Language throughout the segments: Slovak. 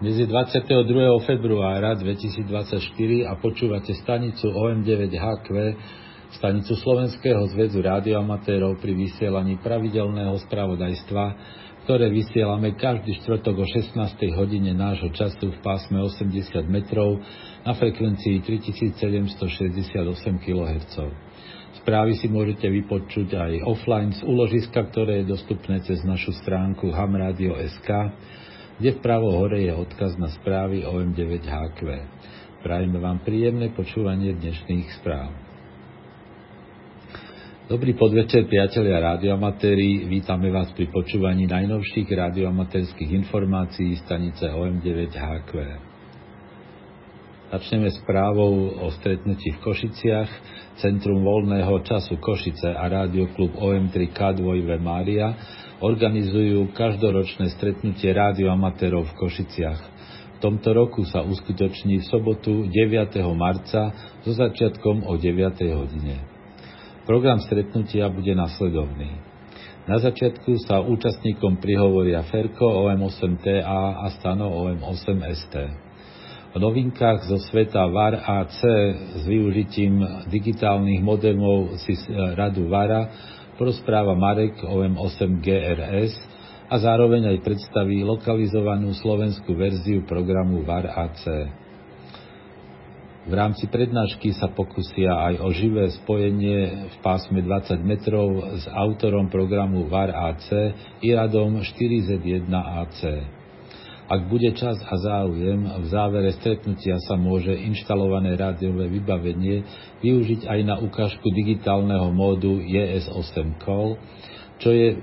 Dnes je 22. februára 2024 a počúvate stanicu OM9HQ, stanicu Slovenského zväzu rádioamatérov pri vysielaní pravidelného spravodajstva, ktoré vysielame každý štvrtok o 16. hodine nášho času v pásme 80 metrov na frekvencii 3768 kHz. Správy si môžete vypočuť aj offline z úložiska, ktoré je dostupné cez našu stránku hamradio.sk kde vpravo hore je odkaz na správy OM9HQ. Prajeme vám príjemné počúvanie dnešných správ. Dobrý podvečer, priatelia radioamatéri. Vítame vás pri počúvaní najnovších radioamatérských informácií stanice OM9HQ. Začneme správou o stretnutí v Košiciach. Centrum voľného času Košice a rádioklub OM3K2 Mária organizujú každoročné stretnutie rádioamatérov v Košiciach. V tomto roku sa uskutoční v sobotu 9. marca so začiatkom o 9. hodine. Program stretnutia bude nasledovný. Na začiatku sa účastníkom prihovoria Ferko OM8TA a Stano OM8ST. O novinkách zo sveta VAR AC s využitím digitálnych modemov si radu VARA porozpráva Marek OM8 GRS a zároveň aj predstaví lokalizovanú slovenskú verziu programu VAR AC. V rámci prednášky sa pokusia aj o živé spojenie v pásme 20 metrov s autorom programu VAR AC Iradom 4Z1 AC. Ak bude čas a záujem, v závere stretnutia sa môže inštalované rádiové vybavenie využiť aj na ukážku digitálneho módu JS8 Call, čo je,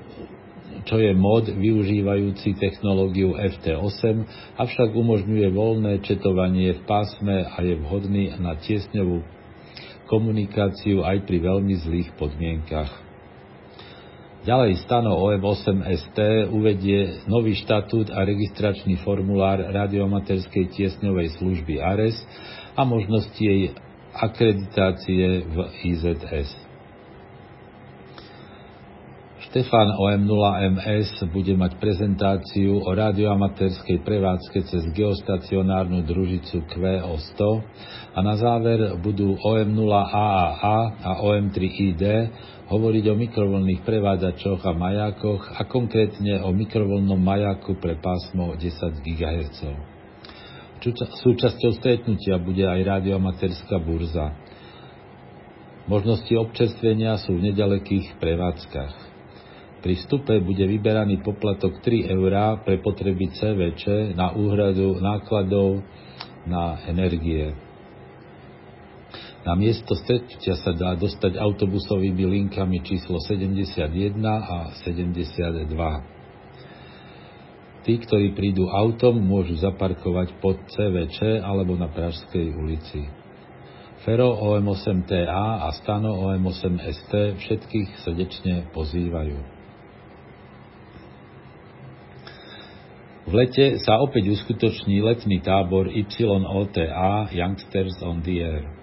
čo je mód využívajúci technológiu FT8, avšak umožňuje voľné četovanie v pásme a je vhodný na tiesňovú komunikáciu aj pri veľmi zlých podmienkach. Ďalej stano OM8ST uvedie nový štatút a registračný formulár radiomaterskej tiesňovej služby ARES a možnosti jej akreditácie v IZS. Štefan OM0MS bude mať prezentáciu o radioamatérskej prevádzke cez geostacionárnu družicu QO100 a na záver budú OM0AAA a OM3ID hovoriť o mikrovlnných prevádzačoch a majákoch a konkrétne o mikrovlnnom majáku pre pásmo 10 GHz. Súčasťou stretnutia bude aj radioamatérská burza. Možnosti občerstvenia sú v nedalekých prevádzkach. Pri vstupe bude vyberaný poplatok 3 eurá pre potreby CVČ na úhradu nákladov na energie. Na miesto stretnutia sa dá dostať autobusovými linkami číslo 71 a 72. Tí, ktorí prídu autom, môžu zaparkovať pod CVČ alebo na Pražskej ulici. Fero OM8TA a Stano OM8ST všetkých srdečne pozývajú. V lete sa opäť uskutoční letný tábor YOTA Youngsters on the Air.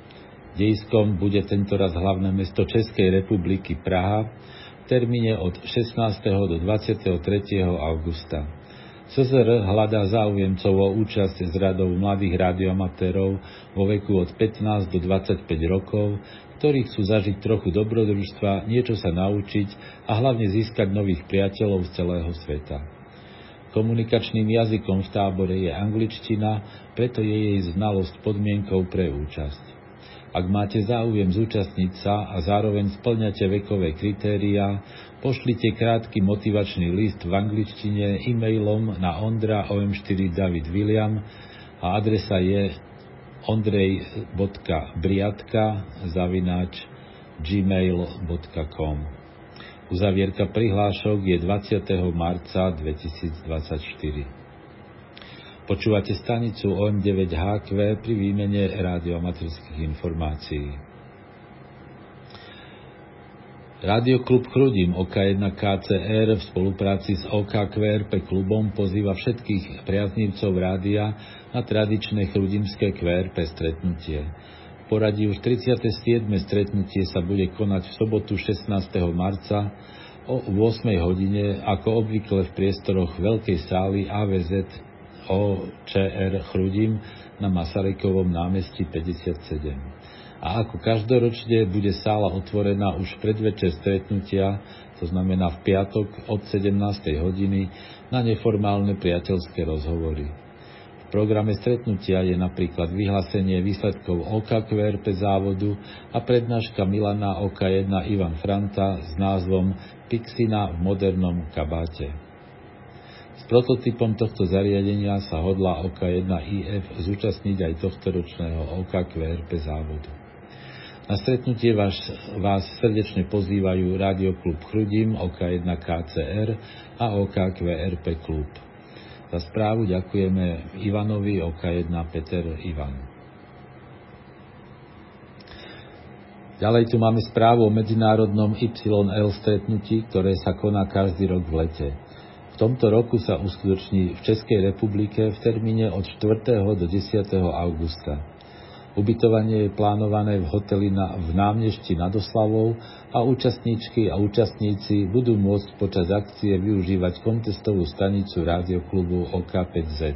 Dejiskom bude tentoraz hlavné mesto Českej republiky Praha v termíne od 16. do 23. augusta. CZR hľadá záujemcov o účasť z radov mladých radioamatérov vo veku od 15 do 25 rokov, ktorí chcú zažiť trochu dobrodružstva, niečo sa naučiť a hlavne získať nových priateľov z celého sveta. Komunikačným jazykom v tábore je angličtina, preto je jej znalosť podmienkou pre účasť. Ak máte záujem zúčastniť sa a zároveň splňate vekové kritériá, pošlite krátky motivačný list v angličtine e-mailom na ondra om4 David William a adresa je ondrej.briatka zavináč gmail.com Uzavierka prihlášok je 20. marca 2024. Počúvate stanicu OM9HQ pri výmene rádioamaterských informácií. Rádioklub Chrudim OK1 KCR v spolupráci s OKQRP klubom pozýva všetkých priaznivcov rádia na tradičné chrudimské QRP stretnutie. V poradí už 37. stretnutie sa bude konať v sobotu 16. marca o 8. hodine ako obvykle v priestoroch Veľkej sály AVZ OČR Chrudim na Masarykovom námestí 57. A ako každoročne bude sála otvorená už predvečer stretnutia, to znamená v piatok od 17. hodiny, na neformálne priateľské rozhovory. V programe stretnutia je napríklad vyhlásenie výsledkov OKQRP závodu a prednáška Milana OK1 Ivan Franta s názvom Pixina v modernom kabáte. Prototypom tohto zariadenia sa hodlá OK1IF zúčastniť aj tohto ročného OKQRP závodu. Na stretnutie vás, vás srdečne pozývajú Radioklub Chrudim, OK1KCR a OKQRP klub. Za správu ďakujeme Ivanovi OK1 Peter Ivan. Ďalej tu máme správu o medzinárodnom YL stretnutí, ktoré sa koná každý rok v lete. V tomto roku sa uskutoční v Českej republike v termíne od 4. do 10. augusta. Ubytovanie je plánované v hoteli na, v námnešti nad Oslavou a účastníčky a účastníci budú môcť počas akcie využívať kontestovú stanicu rádioklubu OK5Z.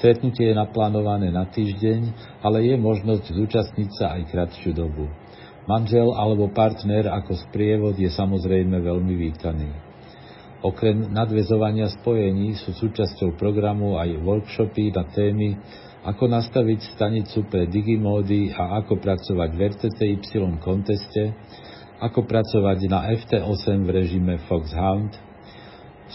Stretnutie je naplánované na týždeň, ale je možnosť zúčastniť sa aj kratšiu dobu. Manžel alebo partner ako sprievod je samozrejme veľmi vítaný. Okrem nadvezovania spojení sú súčasťou programu aj workshopy na témy, ako nastaviť stanicu pre digimódy a ako pracovať v RTTY konteste, ako pracovať na FT8 v režime Foxhound,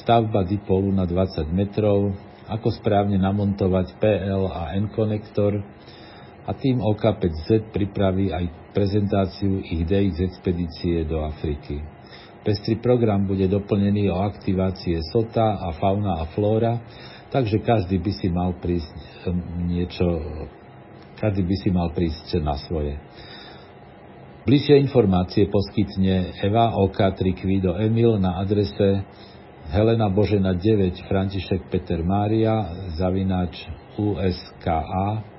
stavba dipolu na 20 metrov, ako správne namontovať PL a N-konektor a tým OK5Z pripraví aj prezentáciu ich DX expedície do Afriky. Pestrý program bude doplnený o aktivácie sota a fauna a flóra, takže každý by si mal prísť ehm, niečo, každý by si mal prísť na svoje. Bližšie informácie poskytne Eva OK Trikvido Emil na adrese Helena Božena 9 František Peter Mária zavináč uska.cyril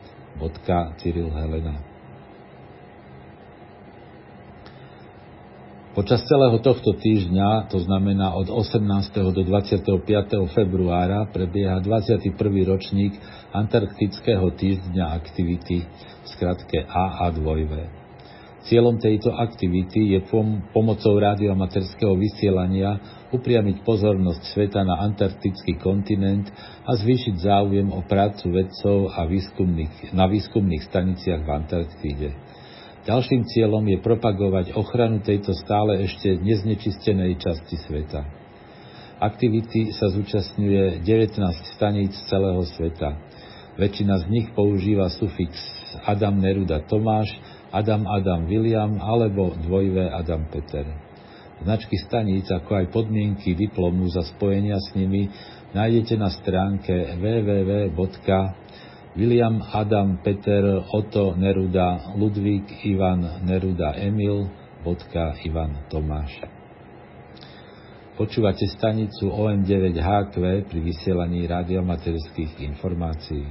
Počas celého tohto týždňa, to znamená od 18. do 25. februára, prebieha 21. ročník Antarktického týždňa aktivity, v skratke AA2V. Cieľom tejto aktivity je pom- pomocou radioamaterského vysielania upriamiť pozornosť sveta na antarktický kontinent a zvýšiť záujem o prácu vedcov a výskumných, na výskumných staniciach v Antarktíde. Ďalším cieľom je propagovať ochranu tejto stále ešte neznečistenej časti sveta. Aktivity sa zúčastňuje 19 staníc celého sveta. Väčšina z nich používa sufix Adam Neruda Tomáš, Adam Adam William alebo dvojvé Adam Peter. Značky staníc, ako aj podmienky diplomu za spojenia s nimi nájdete na stránke www William Adam Peter Otto Neruda Ludvík Ivan Neruda Emil bodka Ivan Tomáš. Počúvate stanicu OM9HQ pri vysielaní radiomaterských informácií.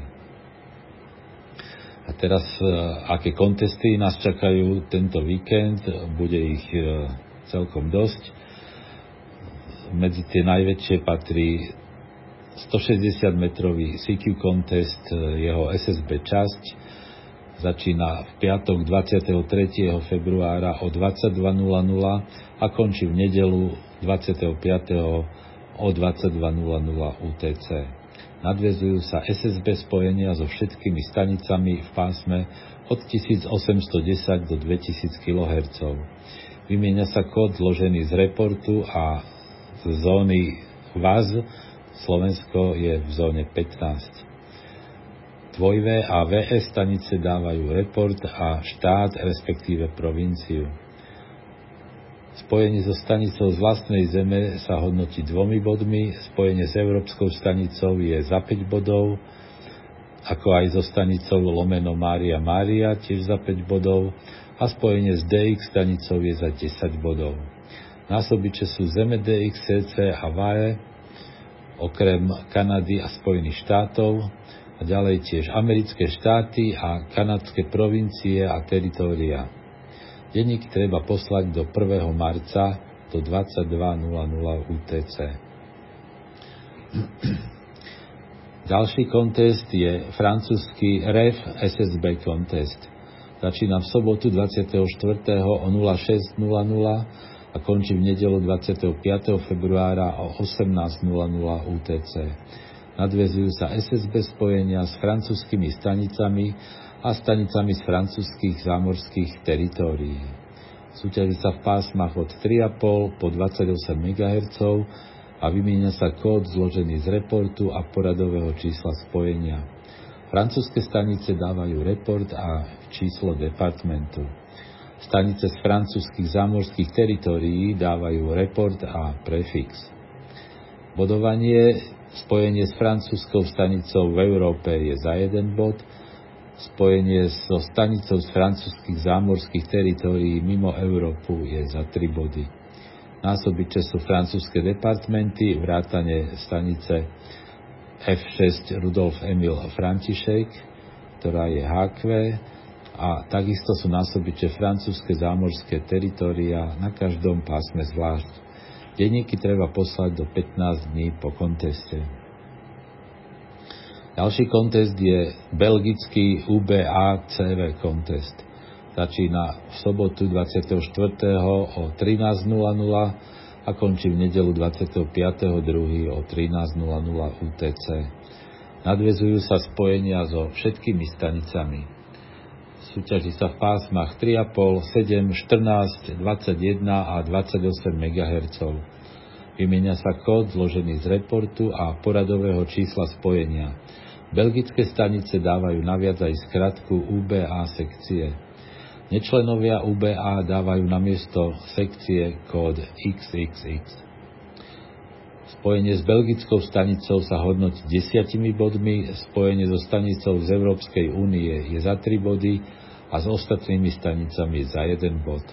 A teraz, e, aké kontesty nás čakajú tento víkend, bude ich e, celkom dosť. Medzi tie najväčšie patrí 160-metrový CQ Contest, e, jeho SSB časť, začína v piatok 23. februára o 22.00 a končí v nedelu 25. o 22.00 UTC. Nadvezujú sa SSB spojenia so všetkými stanicami v pásme od 1810 do 2000 kHz. Vymieňa sa kód zložený z reportu a z zóny VAZ Slovensko je v zóne 15. Dvojvé a VS stanice dávajú report a štát, respektíve provinciu. Spojenie so stanicou z vlastnej zeme sa hodnotí dvomi bodmi, spojenie s európskou stanicou je za 5 bodov, ako aj so stanicou lomeno Mária Mária tiež za 5 bodov a spojenie s DX stanicou je za 10 bodov. Násobiče sú Zeme DX, CC a VAE okrem Kanady a Spojených štátov a ďalej tiež americké štáty a kanadské provincie a teritória. Denník treba poslať do 1. marca do 22.00 UTC. Ďalší kontest je francúzsky REF SSB kontest. Začína v sobotu 24. o 06.00 a končí v nedelu 25. februára o 18.00 UTC. Nadvezujú sa SSB spojenia s francúzskými stanicami a stanicami z francúzských zámorských teritórií. Súťaží sa v pásmach od 3,5 po 28 MHz a vymieňa sa kód zložený z reportu a poradového čísla spojenia. Francúzske stanice dávajú report a číslo departmentu. Stanice z francúzskych zámorských teritórií dávajú report a prefix. Bodovanie spojenie s francúzskou stanicou v Európe je za jeden bod, spojenie so stanicou z francúzskych zámorských teritórií mimo Európu je za tri body. Násobiče sú francúzske departmenty, vrátane stanice F6 Rudolf Emil František, ktorá je HQ, a takisto sú násobiče francúzske zámorské teritoria na každom pásme zvlášť. Denníky treba poslať do 15 dní po konteste. Ďalší kontest je belgický UBA CV kontest začína v sobotu 24. o 13.00 a končí v nedelu 25.2. o 13.00 UTC. Nadvezujú sa spojenia so všetkými stanicami. Súťaží sa v pásmach 3,5, 7, 14, 21 a 28 MHz. Vymieňa sa kód zložený z reportu a poradového čísla spojenia. Belgické stanice dávajú naviac aj skratku UBA sekcie. Nečlenovia UBA dávajú na miesto sekcie kód XXX. Spojenie s belgickou stanicou sa hodnotí desiatimi bodmi, spojenie so stanicou z Európskej únie je za 3 body a s ostatnými stanicami za 1 bod.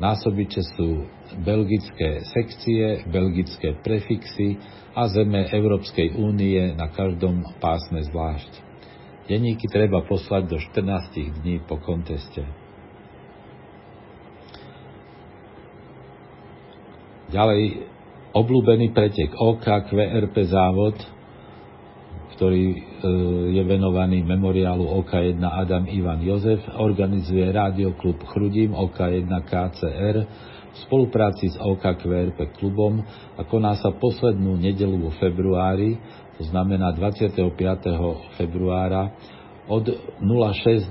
Násobiče sú belgické sekcie, belgické prefixy a zeme Európskej únie na každom pásme zvlášť. Denníky treba poslať do 14 dní po konteste. Ďalej, obľúbený pretek OK QRP závod, ktorý e, je venovaný memoriálu OK1 Adam Ivan Jozef, organizuje Rádioklub Chrudim OK1 KCR v spolupráci s OK QRP klubom a koná sa poslednú nedelu vo februári to znamená 25. februára od 06.00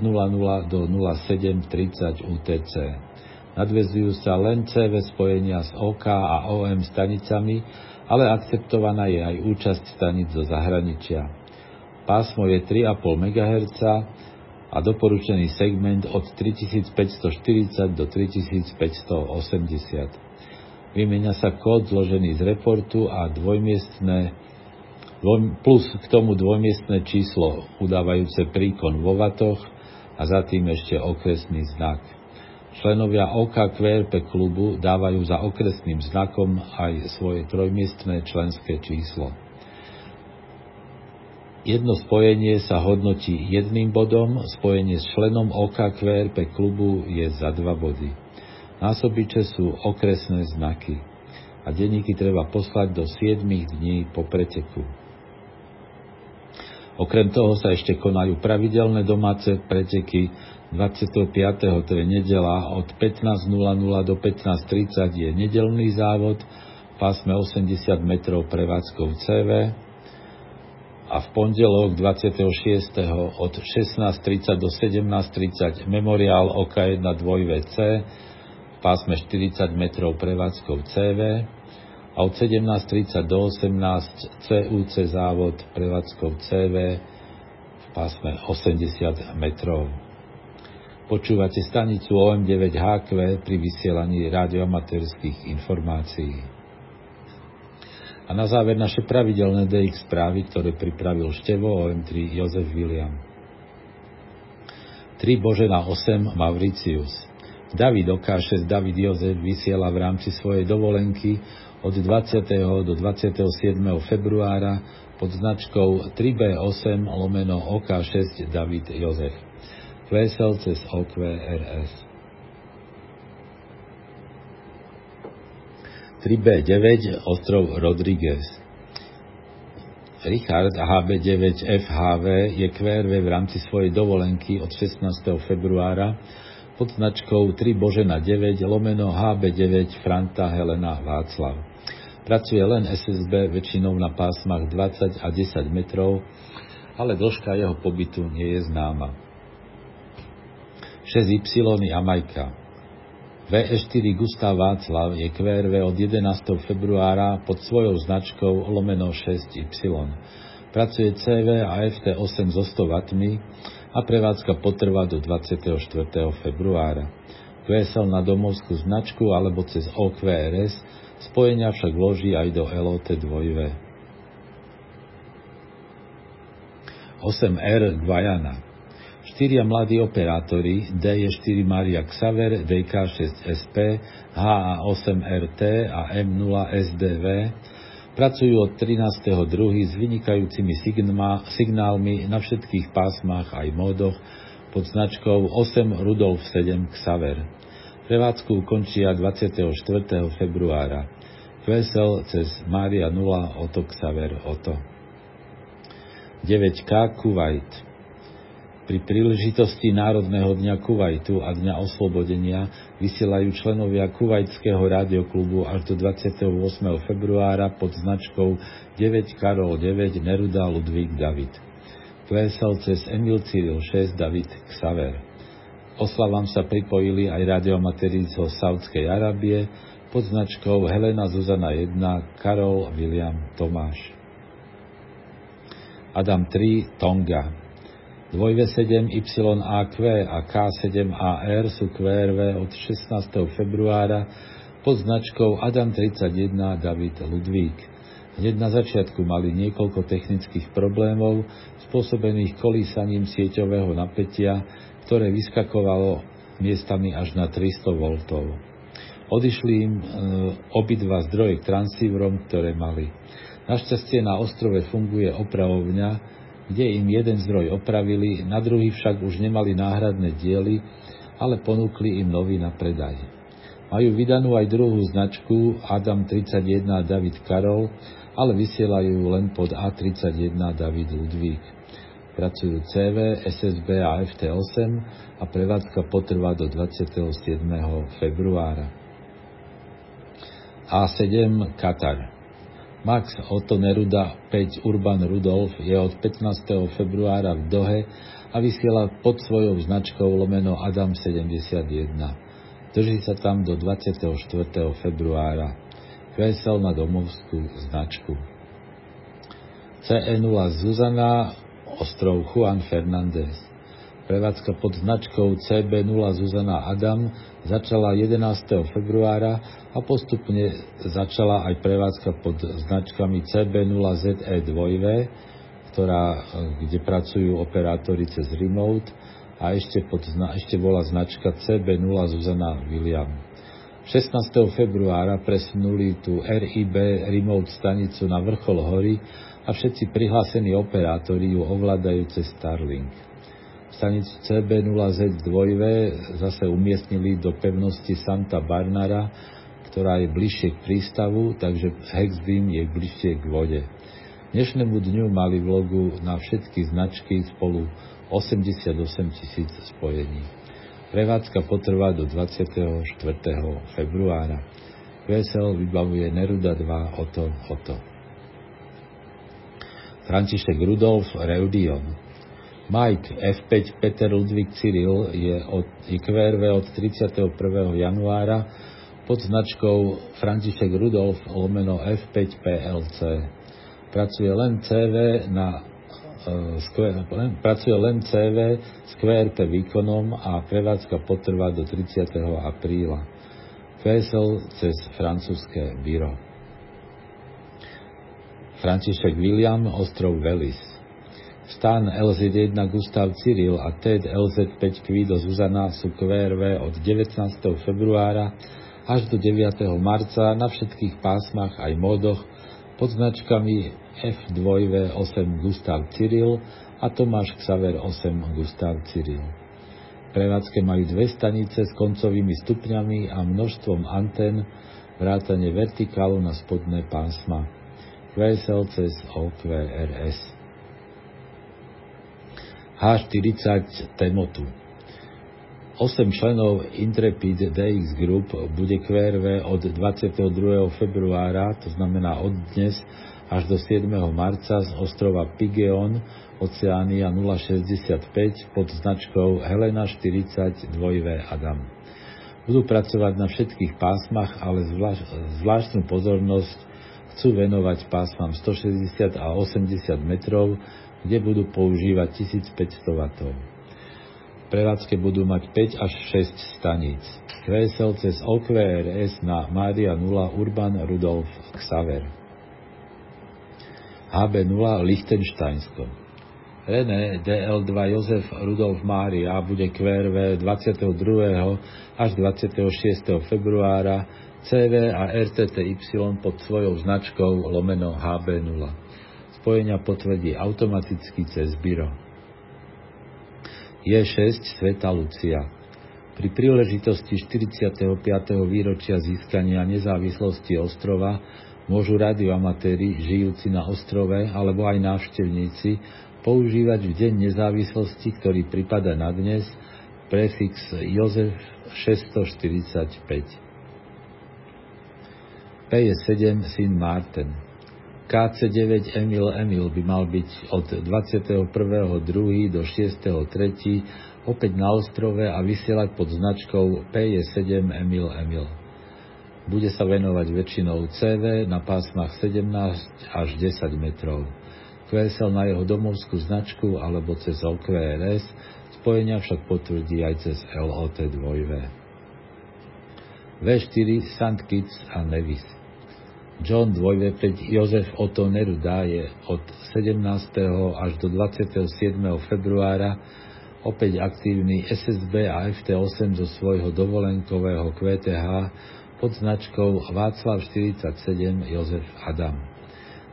do 07.30 UTC. Nadvezujú sa len CV spojenia s OK a OM stanicami, ale akceptovaná je aj účasť stanic zo zahraničia. Pásmo je 3,5 MHz a doporučený segment od 3540 do 3580. Vymenia sa kód zložený z reportu a dvojmiestné plus k tomu dvojmiestne číslo udávajúce príkon vo vatoch a za tým ešte okresný znak. Členovia OKQRP klubu dávajú za okresným znakom aj svoje trojmiestné členské číslo. Jedno spojenie sa hodnotí jedným bodom, spojenie s členom OKQRP klubu je za dva body. Násobiče sú okresné znaky a denníky treba poslať do 7 dní po preteku. Okrem toho sa ešte konajú pravidelné domáce preteky 25. to je nedela od 15.00 do 15.30 je nedelný závod pásme 80 metrov prevádzkou CV a v pondelok 26. od 16.30 do 17.30 memoriál OK1 2VC v pásme 40 metrov prevádzkou CV a od 17.30 do 18 CUC závod prevádzkov CV v pásme 80 metrov. Počúvate stanicu OM9HQ pri vysielaní radioamatérských informácií. A na záver naše pravidelné DX správy, ktoré pripravil Števo OM3 Jozef William. 3 Božena 8 Mauricius. David OK6 David Jozef vysiela v rámci svojej dovolenky od 20. do 27. februára pod značkou 3B8 lomeno OK6 David Jozef. Kvesel cez OQRS. 3B9 ostrov Rodriguez. Richard HB9FHV je QRV v rámci svojej dovolenky od 16. februára pod značkou 3 Božena 9 lomeno HB9 Franta Helena Václav. Pracuje len SSB väčšinou na pásmach 20 a 10 metrov, ale dĺžka jeho pobytu nie je známa. 6Y Jamajka VE4 Gustav Václav je QRV od 11. februára pod svojou značkou lomeno 6Y. Pracuje CV a FT8 so 100 W a prevádzka potrvá do 24. februára. QSL na domovskú značku alebo cez OQRS, spojenia však vloží aj do LOT 2V. 8R Guayana Štyria mladí operátori DE4 Maria Xaver, DK6SP, HA8RT a M0SDV pracujú od 13.2. s vynikajúcimi signálmi na všetkých pásmach aj módoch pod značkou 8 Rudolf 7 Xaver. Prevádzku končia 24. februára. Vesel cez Mária 0 Oto Xaver Oto. 9K Kuwait pri príležitosti Národného dňa Kuwaitu a Dňa oslobodenia vysielajú členovia Kuwaitského rádioklubu až do 28. februára pod značkou 9 Karol 9 Neruda Ludvík David. Klesal cez Emil Cyril 6 David Xaver. Oslavám sa pripojili aj radiomatéri zo Saudskej Arábie pod značkou Helena Zuzana 1 Karol William Tomáš. Adam 3 Tonga 2V7YAQ a K7AR sú QRV od 16. februára pod značkou Adam 31 David Ludvík. Hneď na začiatku mali niekoľko technických problémov spôsobených kolísaním sieťového napätia, ktoré vyskakovalo miestami až na 300 V. Odišli im e, obidva zdroje k transcíverom, ktoré mali. Našťastie na ostrove funguje opravovňa, kde im jeden zdroj opravili, na druhý však už nemali náhradné diely, ale ponúkli im nový na predaj. Majú vydanú aj druhú značku Adam 31 David Karol, ale vysielajú len pod A31 David Ludvík. Pracujú CV, SSB a FT8 a prevádzka potrvá do 27. februára. A7 Katar Max Otto Neruda 5 Urban Rudolf je od 15. februára v Dohe a vysiela pod svojou značkou lomeno Adam 71. Drží sa tam do 24. februára. Kvesel na domovskú značku. CE0 Zuzana, ostrov Juan Fernández. Prevádzka pod značkou CB0 Zuzana Adam začala 11. februára a postupne začala aj prevádzka pod značkami CB0ZE2V, ktorá, e, kde pracujú operátori cez remote a ešte, pod, ešte bola značka CB0 Zuzana William. 16. februára presunuli tú RIB remote stanicu na vrchol hory a všetci prihlásení operátori ju ovládajú cez Starlink. Stanicu CB0Z2 zase umiestnili do pevnosti Santa Barnara, ktorá je bližšie k prístavu, takže Hexbeam je bližšie k vode. Dnešnému dňu mali v logu na všetky značky spolu 88 tisíc spojení. Prevádzka potrvá do 24. februára. QSL vybavuje Neruda 2 Oto Oto. František Rudolf Reudion Mike F5 Peter Ludvík Cyril je od IQRV od 31. januára pod značkou František Rudolf lomeno F5 PLC. Pracuje len CV na uh, pracuje len CV s QRP výkonom a prevádzka potrvá do 30. apríla. QSL cez francúzske byro. František William, ostrov Velis. Stan LZ1 Gustav Cyril a TED LZ5 Kvido Zuzana sú QRV od 19. februára až do 9. marca na všetkých pásmach aj módoch pod značkami F2V8 Gustav Cyril a Tomáš Xaver 8 Gustav Cyril. Prevádzke majú dve stanice s koncovými stupňami a množstvom antén, vrátane vertikálu na spodné pásma. QSL cez OQRS. H40 Temotu 8 členov Intrepid DX Group bude QRV od 22. februára, to znamená od dnes, až do 7. marca z ostrova Pigeon, Oceánia 065 pod značkou Helena 40 2V Adam. Budú pracovať na všetkých pásmach, ale zvláštnu pozornosť chcú venovať pásmam 160 a 80 metrov, kde budú používať 1500 W prevádzke budú mať 5 až 6 staníc. QSL cez OQRS na Mária 0 Urban Rudolf Xaver. HB0 Lichtensteinsko. René DL2 Jozef Rudolf Mária bude QRV 22. až 26. februára CV a RTTY pod svojou značkou lomeno HB0. Spojenia potvrdí automaticky cez byro. J6 Sveta Lucia. Pri príležitosti 45. výročia získania nezávislosti ostrova môžu radioamatéri žijúci na ostrove alebo aj návštevníci používať v deň nezávislosti, ktorý pripada na dnes, prefix Jozef 645. P7 syn Martin. KC9 Emil Emil by mal byť od 21.2. do 6.3. opäť na ostrove a vysielať pod značkou PJ7 Emil Emil. Bude sa venovať väčšinou CV na pásmach 17 až 10 metrov. QSL na jeho domovskú značku alebo cez OQRS, spojenia však potvrdí aj cez LOT 2V. V4 St. Kitts a Nevis. John dvojvepeť Jozef Otto Neruda je od 17. až do 27. februára opäť aktívny SSB a FT8 zo svojho dovolenkového QTH pod značkou Václav 47 Jozef Adam.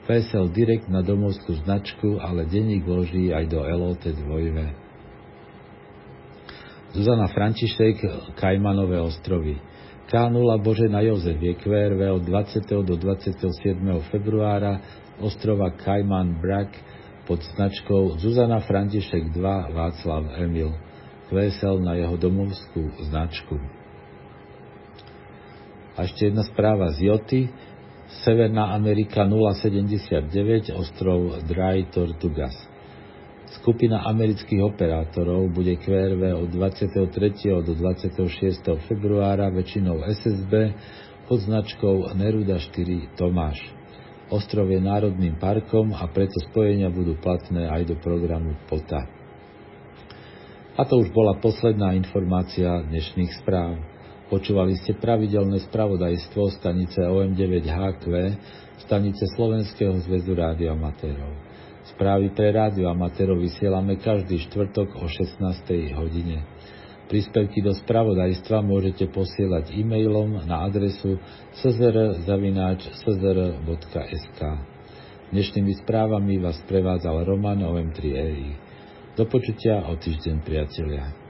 PSL direkt na domovskú značku, ale denník vloží aj do LOT 2 Zuzana František, Kajmanové ostrovy. K0 Božena Jozef je QRV od 20. do 27. februára ostrova Kajman Brak pod značkou Zuzana František 2 Václav Emil. QSL na jeho domovskú značku. A ešte jedna správa z Joty. Severná Amerika 079, ostrov Dry Tortugas. Skupina amerických operátorov bude QRV od 23. do 26. februára väčšinou SSB pod značkou Neruda 4 Tomáš. Ostrov je národným parkom a preto spojenia budú platné aj do programu POTA. A to už bola posledná informácia dnešných správ. Počúvali ste pravidelné spravodajstvo stanice OM9HQ, stanice Slovenského zväzu rádioamatérov. Správy pre rádio amatérov vysielame každý štvrtok o 16. hodine. Príspevky do spravodajstva môžete posielať e-mailom na adresu czr.sk. Dnešnými správami vás prevádzal Roman OM3EI. Do počutia o týždeň, priatelia.